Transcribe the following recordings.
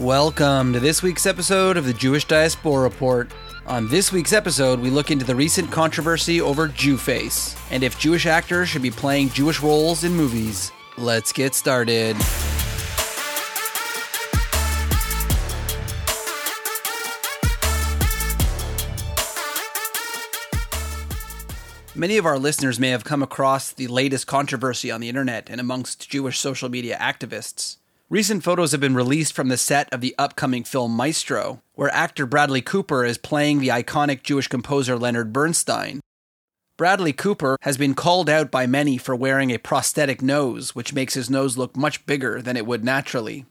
Welcome to this week's episode of the Jewish Diaspora Report. On this week's episode, we look into the recent controversy over Jewface and if Jewish actors should be playing Jewish roles in movies. Let's get started. Many of our listeners may have come across the latest controversy on the internet and amongst Jewish social media activists. Recent photos have been released from the set of the upcoming film Maestro, where actor Bradley Cooper is playing the iconic Jewish composer Leonard Bernstein. Bradley Cooper has been called out by many for wearing a prosthetic nose, which makes his nose look much bigger than it would naturally.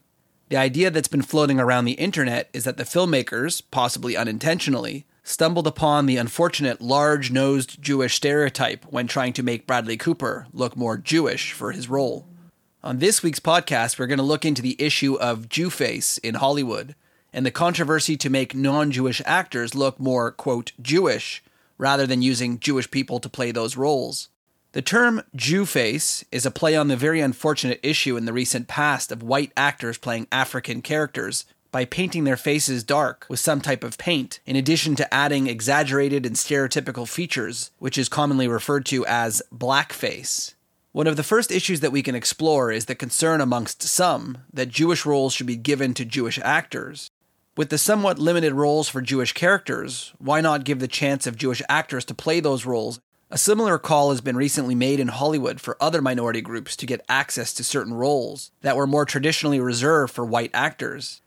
The idea that's been floating around the internet is that the filmmakers, possibly unintentionally, stumbled upon the unfortunate large nosed Jewish stereotype when trying to make Bradley Cooper look more Jewish for his role. On this week's podcast, we're going to look into the issue of Jewface in Hollywood and the controversy to make non Jewish actors look more, quote, Jewish rather than using Jewish people to play those roles. The term Jewface is a play on the very unfortunate issue in the recent past of white actors playing African characters by painting their faces dark with some type of paint, in addition to adding exaggerated and stereotypical features, which is commonly referred to as blackface. One of the first issues that we can explore is the concern amongst some that Jewish roles should be given to Jewish actors. With the somewhat limited roles for Jewish characters, why not give the chance of Jewish actors to play those roles? A similar call has been recently made in Hollywood for other minority groups to get access to certain roles that were more traditionally reserved for white actors.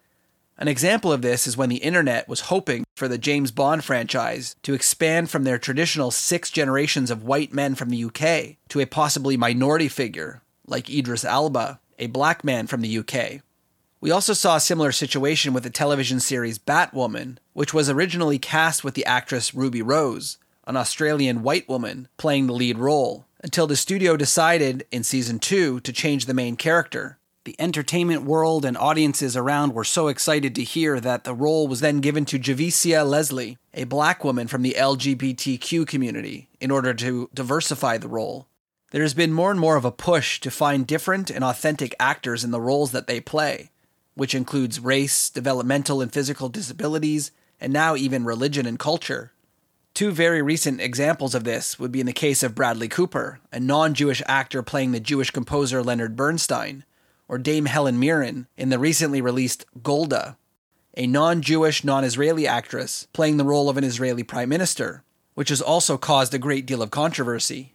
An example of this is when the internet was hoping for the James Bond franchise to expand from their traditional six generations of white men from the UK to a possibly minority figure, like Idris Elba, a black man from the UK. We also saw a similar situation with the television series Batwoman, which was originally cast with the actress Ruby Rose, an Australian white woman, playing the lead role, until the studio decided in season 2 to change the main character, the entertainment world and audiences around were so excited to hear that the role was then given to Javicia Leslie, a black woman from the LGBTQ community, in order to diversify the role. There has been more and more of a push to find different and authentic actors in the roles that they play, which includes race, developmental and physical disabilities, and now even religion and culture. Two very recent examples of this would be in the case of Bradley Cooper, a non Jewish actor playing the Jewish composer Leonard Bernstein, or Dame Helen Mirren in the recently released Golda, a non Jewish, non Israeli actress playing the role of an Israeli prime minister, which has also caused a great deal of controversy.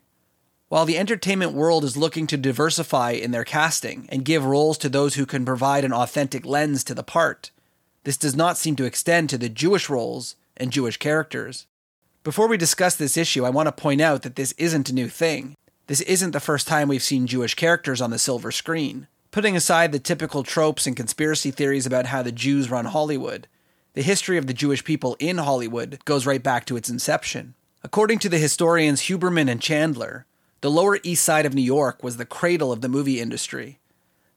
While the entertainment world is looking to diversify in their casting and give roles to those who can provide an authentic lens to the part, this does not seem to extend to the Jewish roles and Jewish characters. Before we discuss this issue, I want to point out that this isn't a new thing. This isn't the first time we've seen Jewish characters on the silver screen. Putting aside the typical tropes and conspiracy theories about how the Jews run Hollywood, the history of the Jewish people in Hollywood goes right back to its inception. According to the historians Hoberman and Shandler, the Lower East Side of New York was the cradle of the movie industry.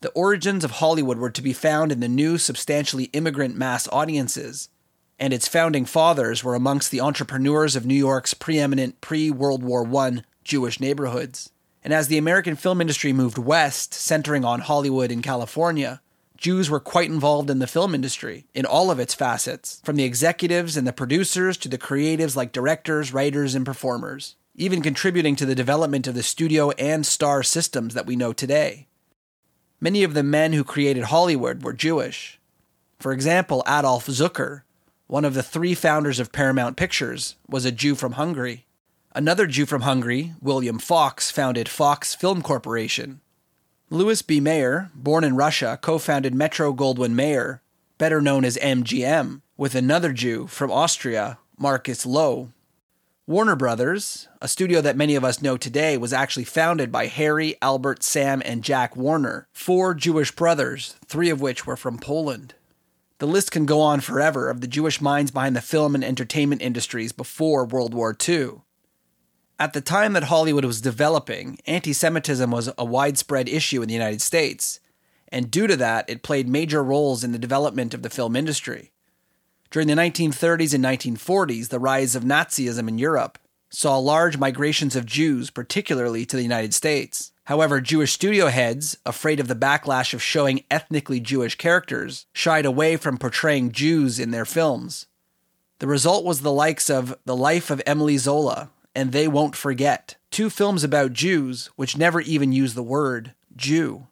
The origins of Hollywood were to be found in the new, substantially immigrant mass audiences, and its founding fathers were amongst the entrepreneurs of New York's preeminent pre World War I Jewish neighborhoods. And as the American film industry moved west, centering on Hollywood and California, Jews were quite involved in the film industry in all of its facets, from the executives and the producers to the creatives like directors, writers, and performers, even contributing to the development of the studio and star systems that we know today. Many of the men who created Hollywood were Jewish. For example, Adolf Zukor, one of the three founders of Paramount Pictures, was a Jew from Hungary. Another Jew from Hungary, William Fox, founded Fox Film Corporation. Louis B. Mayer, born in Russia, co founded Metro Goldwyn Mayer, better known as MGM, with another Jew from Austria, Marcus Loew. Warner Brothers, a studio that many of us know today, was actually founded by Harry, Albert, Sam, and Jack Warner, four Jewish brothers, three of which were from Poland. The list can go on forever of the Jewish minds behind the film and entertainment industries before World War II. At the time that Hollywood was developing, anti Semitism was a widespread issue in the United States, and due to that, it played major roles in the development of the film industry. During the 1930s and 1940s, the rise of Nazism in Europe saw large migrations of Jews, particularly to the United States. However, Jewish studio heads, afraid of the backlash of showing ethnically Jewish characters, shied away from portraying Jews in their films. The result was the likes of The Life of Emile Zola and They Won't Forget, two films about Jews which never even use the word Jew.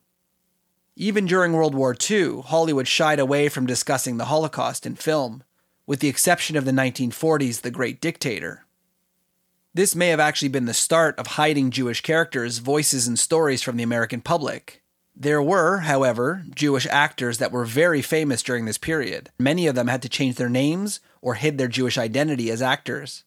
Even during World War II, Hollywood shied away from discussing the Holocaust in film, with the exception of the 1940s' The Great Dictator. This may have actually been the start of hiding Jewish characters, voices, and stories from the American public. There were, however, Jewish actors that were very famous during this period. Many of them had to change their names or hid their Jewish identity as actors.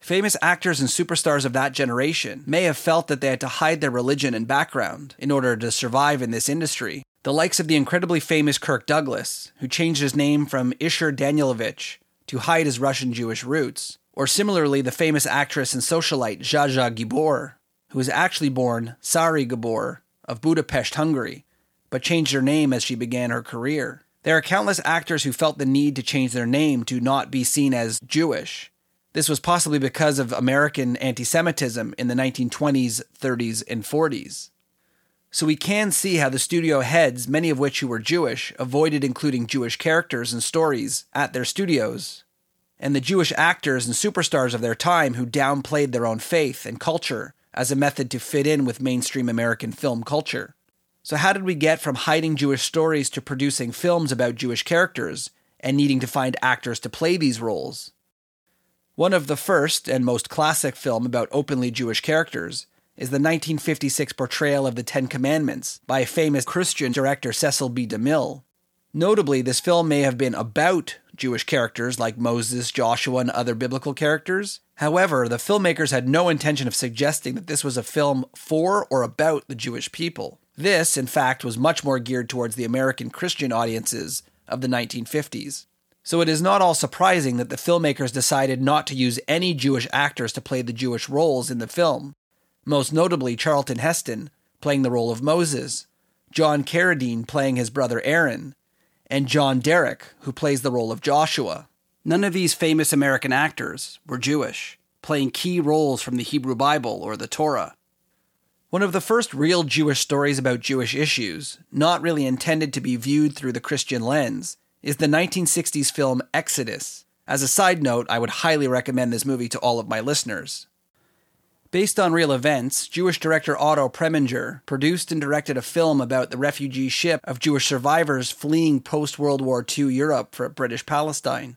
Famous actors and superstars of that generation may have felt that they had to hide their religion and background in order to survive in this industry. The likes of the incredibly famous Kirk Douglas, who changed his name from Issur Danielovitch to hide his Russian Jewish roots, or similarly the famous actress and socialite Zsa Zsa Gabor, who was actually born Sari Gabor of Budapest, Hungary, but changed her name as she began her career. There are countless actors who felt the need to change their name to not be seen as Jewish, this was possibly because of American anti Semitism in the 1920s, 30s, and 40s. So we can see how the studio heads, many of which who were Jewish, avoided including Jewish characters and stories at their studios, and the Jewish actors and superstars of their time who downplayed their own faith and culture as a method to fit in with mainstream American film culture. So, how did we get from hiding Jewish stories to producing films about Jewish characters and needing to find actors to play these roles? One of the first and most classic film about openly Jewish characters is the 1956 portrayal of the Ten Commandments by famous Christian director Cecil B. DeMille. Notably, this film may have been about Jewish characters like Moses, Joshua, and other biblical characters. However, the filmmakers had no intention of suggesting that this was a film for or about the Jewish people. This, in fact, was much more geared towards the American Christian audiences of the 1950s. So it is not all surprising that the filmmakers decided not to use any Jewish actors to play the Jewish roles in the film, most notably Charlton Heston playing the role of Moses, John Carradine playing his brother Aaron, and John Derek, who plays the role of Joshua. None of these famous American actors were Jewish, playing key roles from the Hebrew Bible or the Torah. One of the first real Jewish stories about Jewish issues, not really intended to be viewed through the Christian lens, is the 1960s film Exodus. As a side note, I would highly recommend this movie to all of my listeners. Based on real events, Jewish director Otto Preminger produced and directed a film about the refugee ship of Jewish survivors fleeing post World War II Europe for British Palestine.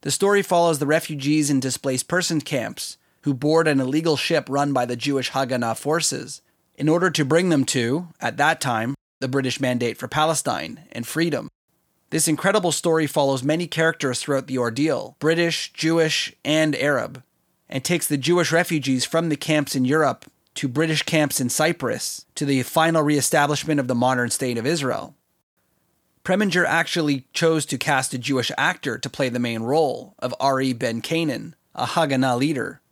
The story follows the refugees in displaced person camps who board an illegal ship run by the Jewish Haganah forces in order to bring them to, at that time, the British Mandate for Palestine and freedom. This incredible story follows many characters throughout the ordeal British, Jewish, and Arab and takes the Jewish refugees from the camps in Europe to British camps in Cyprus to the final reestablishment of the modern state of Israel. Preminger actually chose to cast a Jewish actor to play the main role of Ari Ben Canaan, a Haganah leader.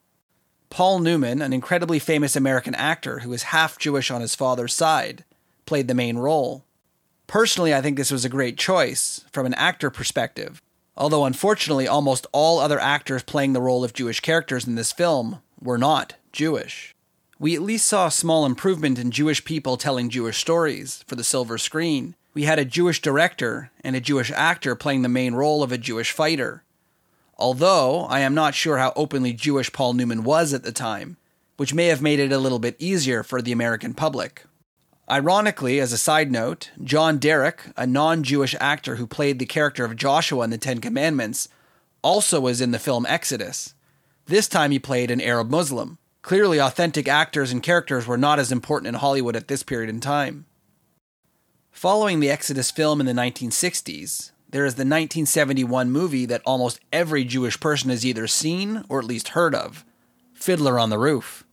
Paul Newman, an incredibly famous American actor who is half Jewish on his father's side, played the main role. Personally, I think this was a great choice from an actor perspective, although unfortunately, almost all other actors playing the role of Jewish characters in this film were not Jewish. We at least saw a small improvement in Jewish people telling Jewish stories for the silver screen. We had a Jewish director and a Jewish actor playing the main role of a Jewish fighter. Although I am not sure how openly Jewish Paul Newman was at the time, which may have made it a little bit easier for the American public. Ironically, as a side note, John Derek, a non Jewish actor who played the character of Joshua in the Ten Commandments, also was in the film Exodus. This time he played an Arab Muslim. Clearly, authentic actors and characters were not as important in Hollywood at this period in time. Following the Exodus film in the 1960s, there is the 1971 movie that almost every Jewish person has either seen or at least heard of Fiddler on the Roof.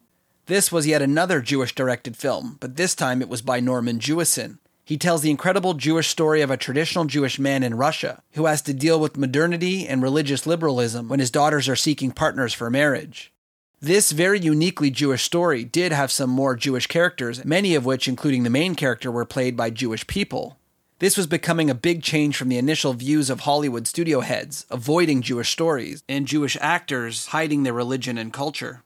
This was yet another Jewish directed film, but this time it was by Norman Jewison. He tells the incredible Jewish story of a traditional Jewish man in Russia who has to deal with modernity and religious liberalism when his daughters are seeking partners for marriage. This very uniquely Jewish story did have some more Jewish characters, many of which, including the main character, were played by Jewish people. This was becoming a big change from the initial views of Hollywood studio heads, avoiding Jewish stories, and Jewish actors hiding their religion and culture.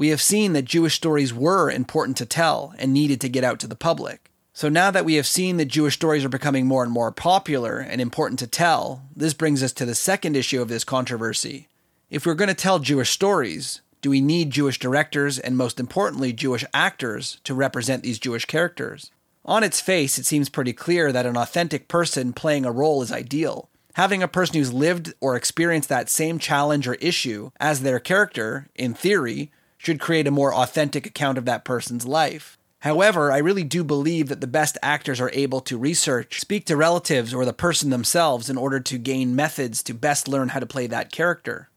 We have seen that Jewish stories were important to tell and needed to get out to the public. So now that we have seen that Jewish stories are becoming more and more popular and important to tell, this brings us to the second issue of this controversy. If we're going to tell Jewish stories, do we need Jewish directors and, most importantly, Jewish actors to represent these Jewish characters? On its face, it seems pretty clear that an authentic person playing a role is ideal. Having a person who's lived or experienced that same challenge or issue as their character, in theory, should create a more authentic account of that person's life. However, I really do believe that the best actors are able to research, speak to relatives or the person themselves in order to gain methods to best learn how to play that character.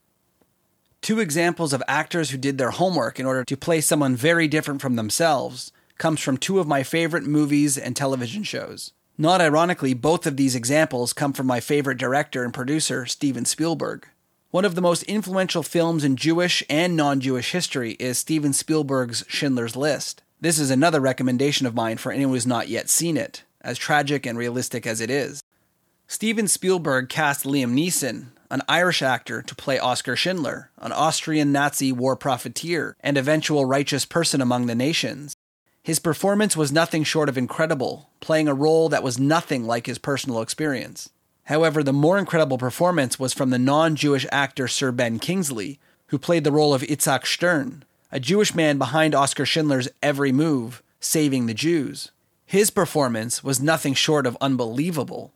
Two examples of actors who did their homework in order to play someone very different from themselves comes from two of my favorite movies and television shows. Not ironically, both of these examples come from my favorite director and producer, Steven Spielberg. One of the most influential films in Jewish and non Jewish history is Steven Spielberg's Schindler's List. This is another recommendation of mine for anyone who's not yet seen it, as tragic and realistic as it is. Steven Spielberg cast Liam Neeson, an Irish actor, to play Oskar Schindler, an Austrian Nazi war profiteer and eventual righteous person among the nations. His performance was nothing short of incredible, playing a role that was nothing like his personal experience. However, the more incredible performance was from the non Jewish actor Sir Ben Kingsley, who played the role of Itzhak Stern, a Jewish man behind Oskar Schindler's every move, saving the Jews. His performance was nothing short of unbelievable.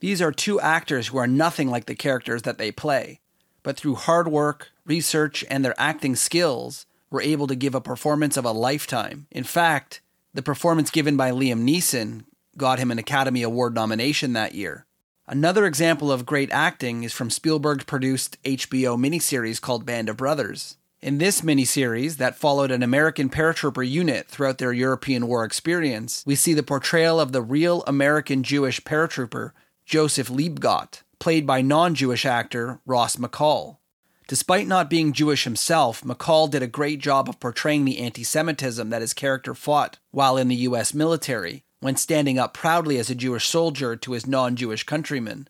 These are two actors who are nothing like the characters that they play, but through hard work, research, and their acting skills, were able to give a performance of a lifetime. In fact, the performance given by Liam Neeson got him an Academy Award nomination that year. Another example of great acting is from Spielberg produced HBO miniseries called Band of Brothers. In this miniseries, that followed an American paratrooper unit throughout their European war experience, we see the portrayal of the real American Jewish paratrooper Joseph Liebgott, played by non Jewish actor Ross McCall. Despite not being Jewish himself, McCall did a great job of portraying the anti Semitism that his character fought while in the US military, when standing up proudly as a Jewish soldier to his non Jewish countrymen.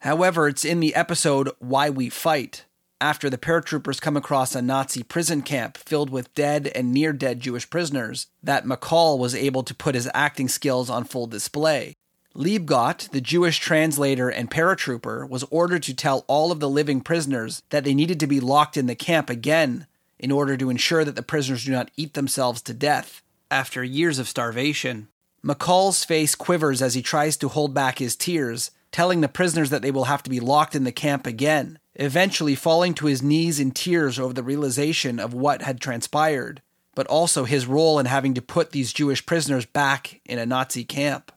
However, it's in the episode Why We Fight, after the paratroopers come across a Nazi prison camp filled with dead and near dead Jewish prisoners, that McCall was able to put his acting skills on full display, Liebgott, the Jewish translator and paratrooper, was ordered to tell all of the living prisoners that they needed to be locked in the camp again in order to ensure that the prisoners do not eat themselves to death after years of starvation. McCall's face quivers as he tries to hold back his tears, telling the prisoners that they will have to be locked in the camp again, eventually falling to his knees in tears over the realization of what had transpired, but also his role in having to put these Jewish prisoners back in a Nazi camp.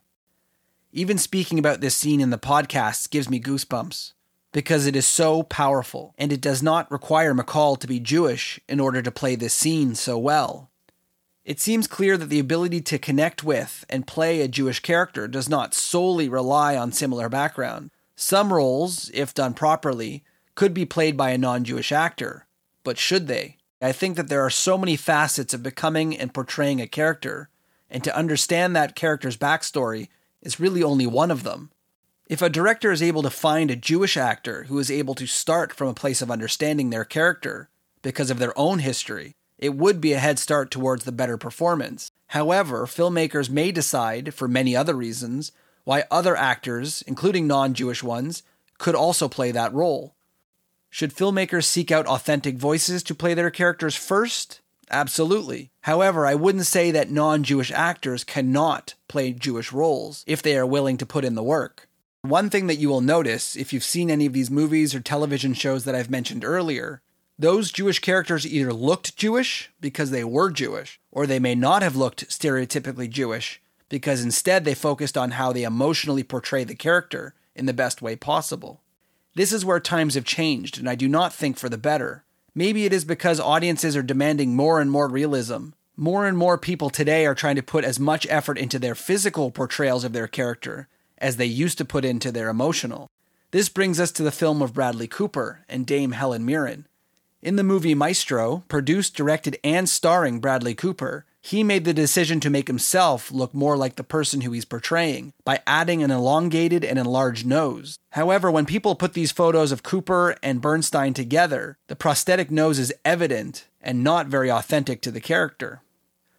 Even speaking about this scene in the podcast gives me goosebumps because it is so powerful, and it does not require McCall to be Jewish in order to play this scene so well. It seems clear that the ability to connect with and play a Jewish character does not solely rely on similar background. Some roles, if done properly, could be played by a non Jewish actor, but should they? I think that there are so many facets of becoming and portraying a character, and to understand that character's backstory is really only one of them. If a director is able to find a Jewish actor who is able to start from a place of understanding their character because of their own history, it would be a head start towards the better performance. However, filmmakers may decide, for many other reasons, why other actors, including non Jewish ones, could also play that role. Should filmmakers seek out authentic voices to play their characters first? Absolutely. However, I wouldn't say that non Jewish actors cannot play Jewish roles if they are willing to put in the work. One thing that you will notice if you've seen any of these movies or television shows that I've mentioned earlier, those Jewish characters either looked Jewish because they were Jewish, or they may not have looked stereotypically Jewish because instead they focused on how they emotionally portray the character in the best way possible. This is where times have changed, and I do not think for the better. Maybe it is because audiences are demanding more and more realism. More and more people today are trying to put as much effort into their physical portrayals of their character as they used to put into their emotional. This brings us to the film of Bradley Cooper and Dame Helen Mirren. In the movie Maestro, produced, directed, and starring Bradley Cooper, he made the decision to make himself look more like the person who he's portraying by adding an elongated and enlarged nose. However, when people put these photos of Cooper and Bernstein together, the prosthetic nose is evident and not very authentic to the character.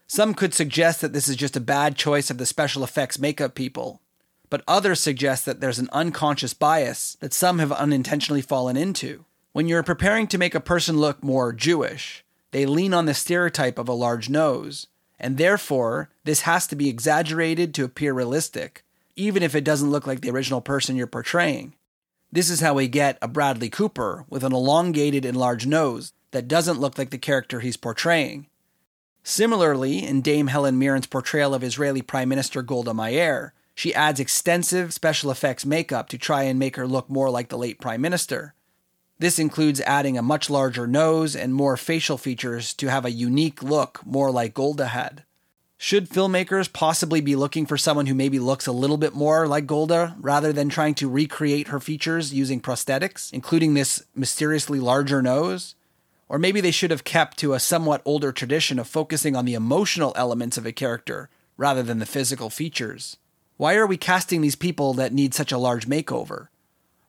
Some could suggest that this is just a bad choice of the special effects makeup people, but others suggest that there's an unconscious bias that some have unintentionally fallen into. When you're preparing to make a person look more Jewish, they lean on the stereotype of a large nose, and therefore, this has to be exaggerated to appear realistic, even if it doesn't look like the original person you're portraying. This is how we get a Bradley Cooper with an elongated and large nose that doesn't look like the character he's portraying. Similarly, in Dame Helen Mirren's portrayal of Israeli Prime Minister Golda Meir, she adds extensive special effects makeup to try and make her look more like the late Prime Minister. This includes adding a much larger nose and more facial features to have a unique look more like Golda had. Should filmmakers possibly be looking for someone who maybe looks a little bit more like Golda rather than trying to recreate her features using prosthetics, including this mysteriously larger nose? Or maybe they should have kept to a somewhat older tradition of focusing on the emotional elements of a character rather than the physical features. Why are we casting these people that need such a large makeover?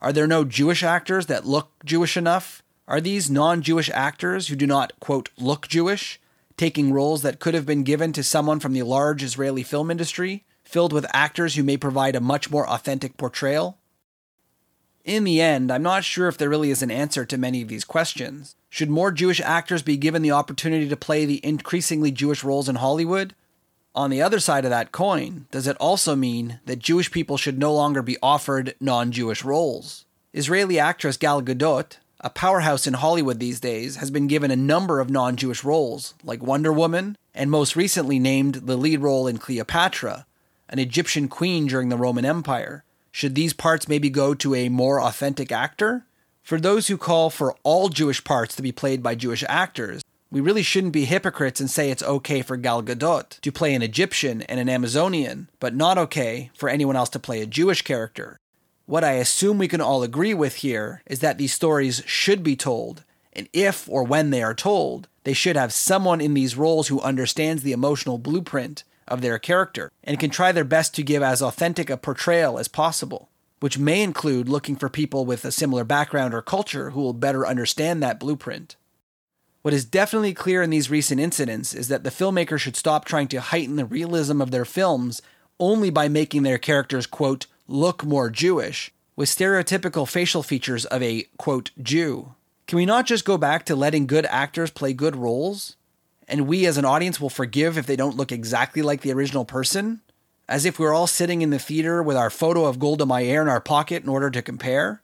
Are there no Jewish actors that look Jewish enough? Are these non Jewish actors who do not, quote, look Jewish, taking roles that could have been given to someone from the large Israeli film industry, filled with actors who may provide a much more authentic portrayal? In the end, I'm not sure if there really is an answer to many of these questions. Should more Jewish actors be given the opportunity to play the increasingly Jewish roles in Hollywood? On the other side of that coin, does it also mean that Jewish people should no longer be offered non Jewish roles? Israeli actress Gal Gadot, a powerhouse in Hollywood these days, has been given a number of non Jewish roles, like Wonder Woman, and most recently named the lead role in Cleopatra, an Egyptian queen during the Roman Empire. Should these parts maybe go to a more authentic actor? For those who call for all Jewish parts to be played by Jewish actors, we really shouldn't be hypocrites and say it's okay for Gal Gadot to play an Egyptian and an Amazonian, but not okay for anyone else to play a Jewish character. What I assume we can all agree with here is that these stories should be told, and if or when they are told, they should have someone in these roles who understands the emotional blueprint of their character and can try their best to give as authentic a portrayal as possible which may include looking for people with a similar background or culture who will better understand that blueprint. What is definitely clear in these recent incidents is that the filmmaker should stop trying to heighten the realism of their films only by making their characters, quote, look more Jewish, with stereotypical facial features of a, quote, Jew. Can we not just go back to letting good actors play good roles? And we as an audience will forgive if they don't look exactly like the original person? as if we were all sitting in the theater with our photo of Golda Meir in our pocket in order to compare?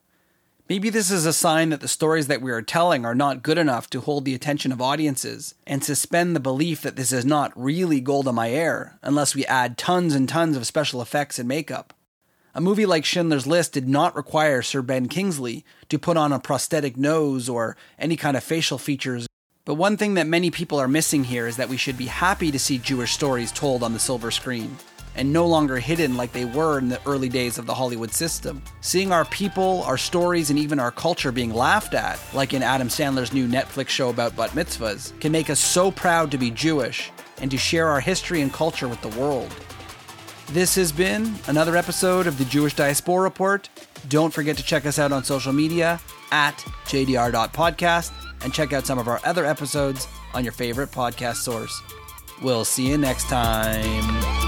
Maybe this is a sign that the stories that we are telling are not good enough to hold the attention of audiences and suspend the belief that this is not really Golda Meir unless we add tons and tons of special effects and makeup. A movie like Schindler's List did not require Sir Ben Kingsley to put on a prosthetic nose or any kind of facial features. But one thing that many people are missing here is that we should be happy to see Jewish stories told on the silver screen and no longer hidden like they were in the early days of the Hollywood system. Seeing our people, our stories, and even our culture being laughed at, like in Adam Sandler's new Netflix show about bat mitzvahs, can make us so proud to be Jewish and to share our history and culture with the world. This has been another episode of the Jewish Diaspora Report. Don't forget to check us out on social media at jdr.podcast and check out some of our other episodes on your favorite podcast source. We'll see you next time.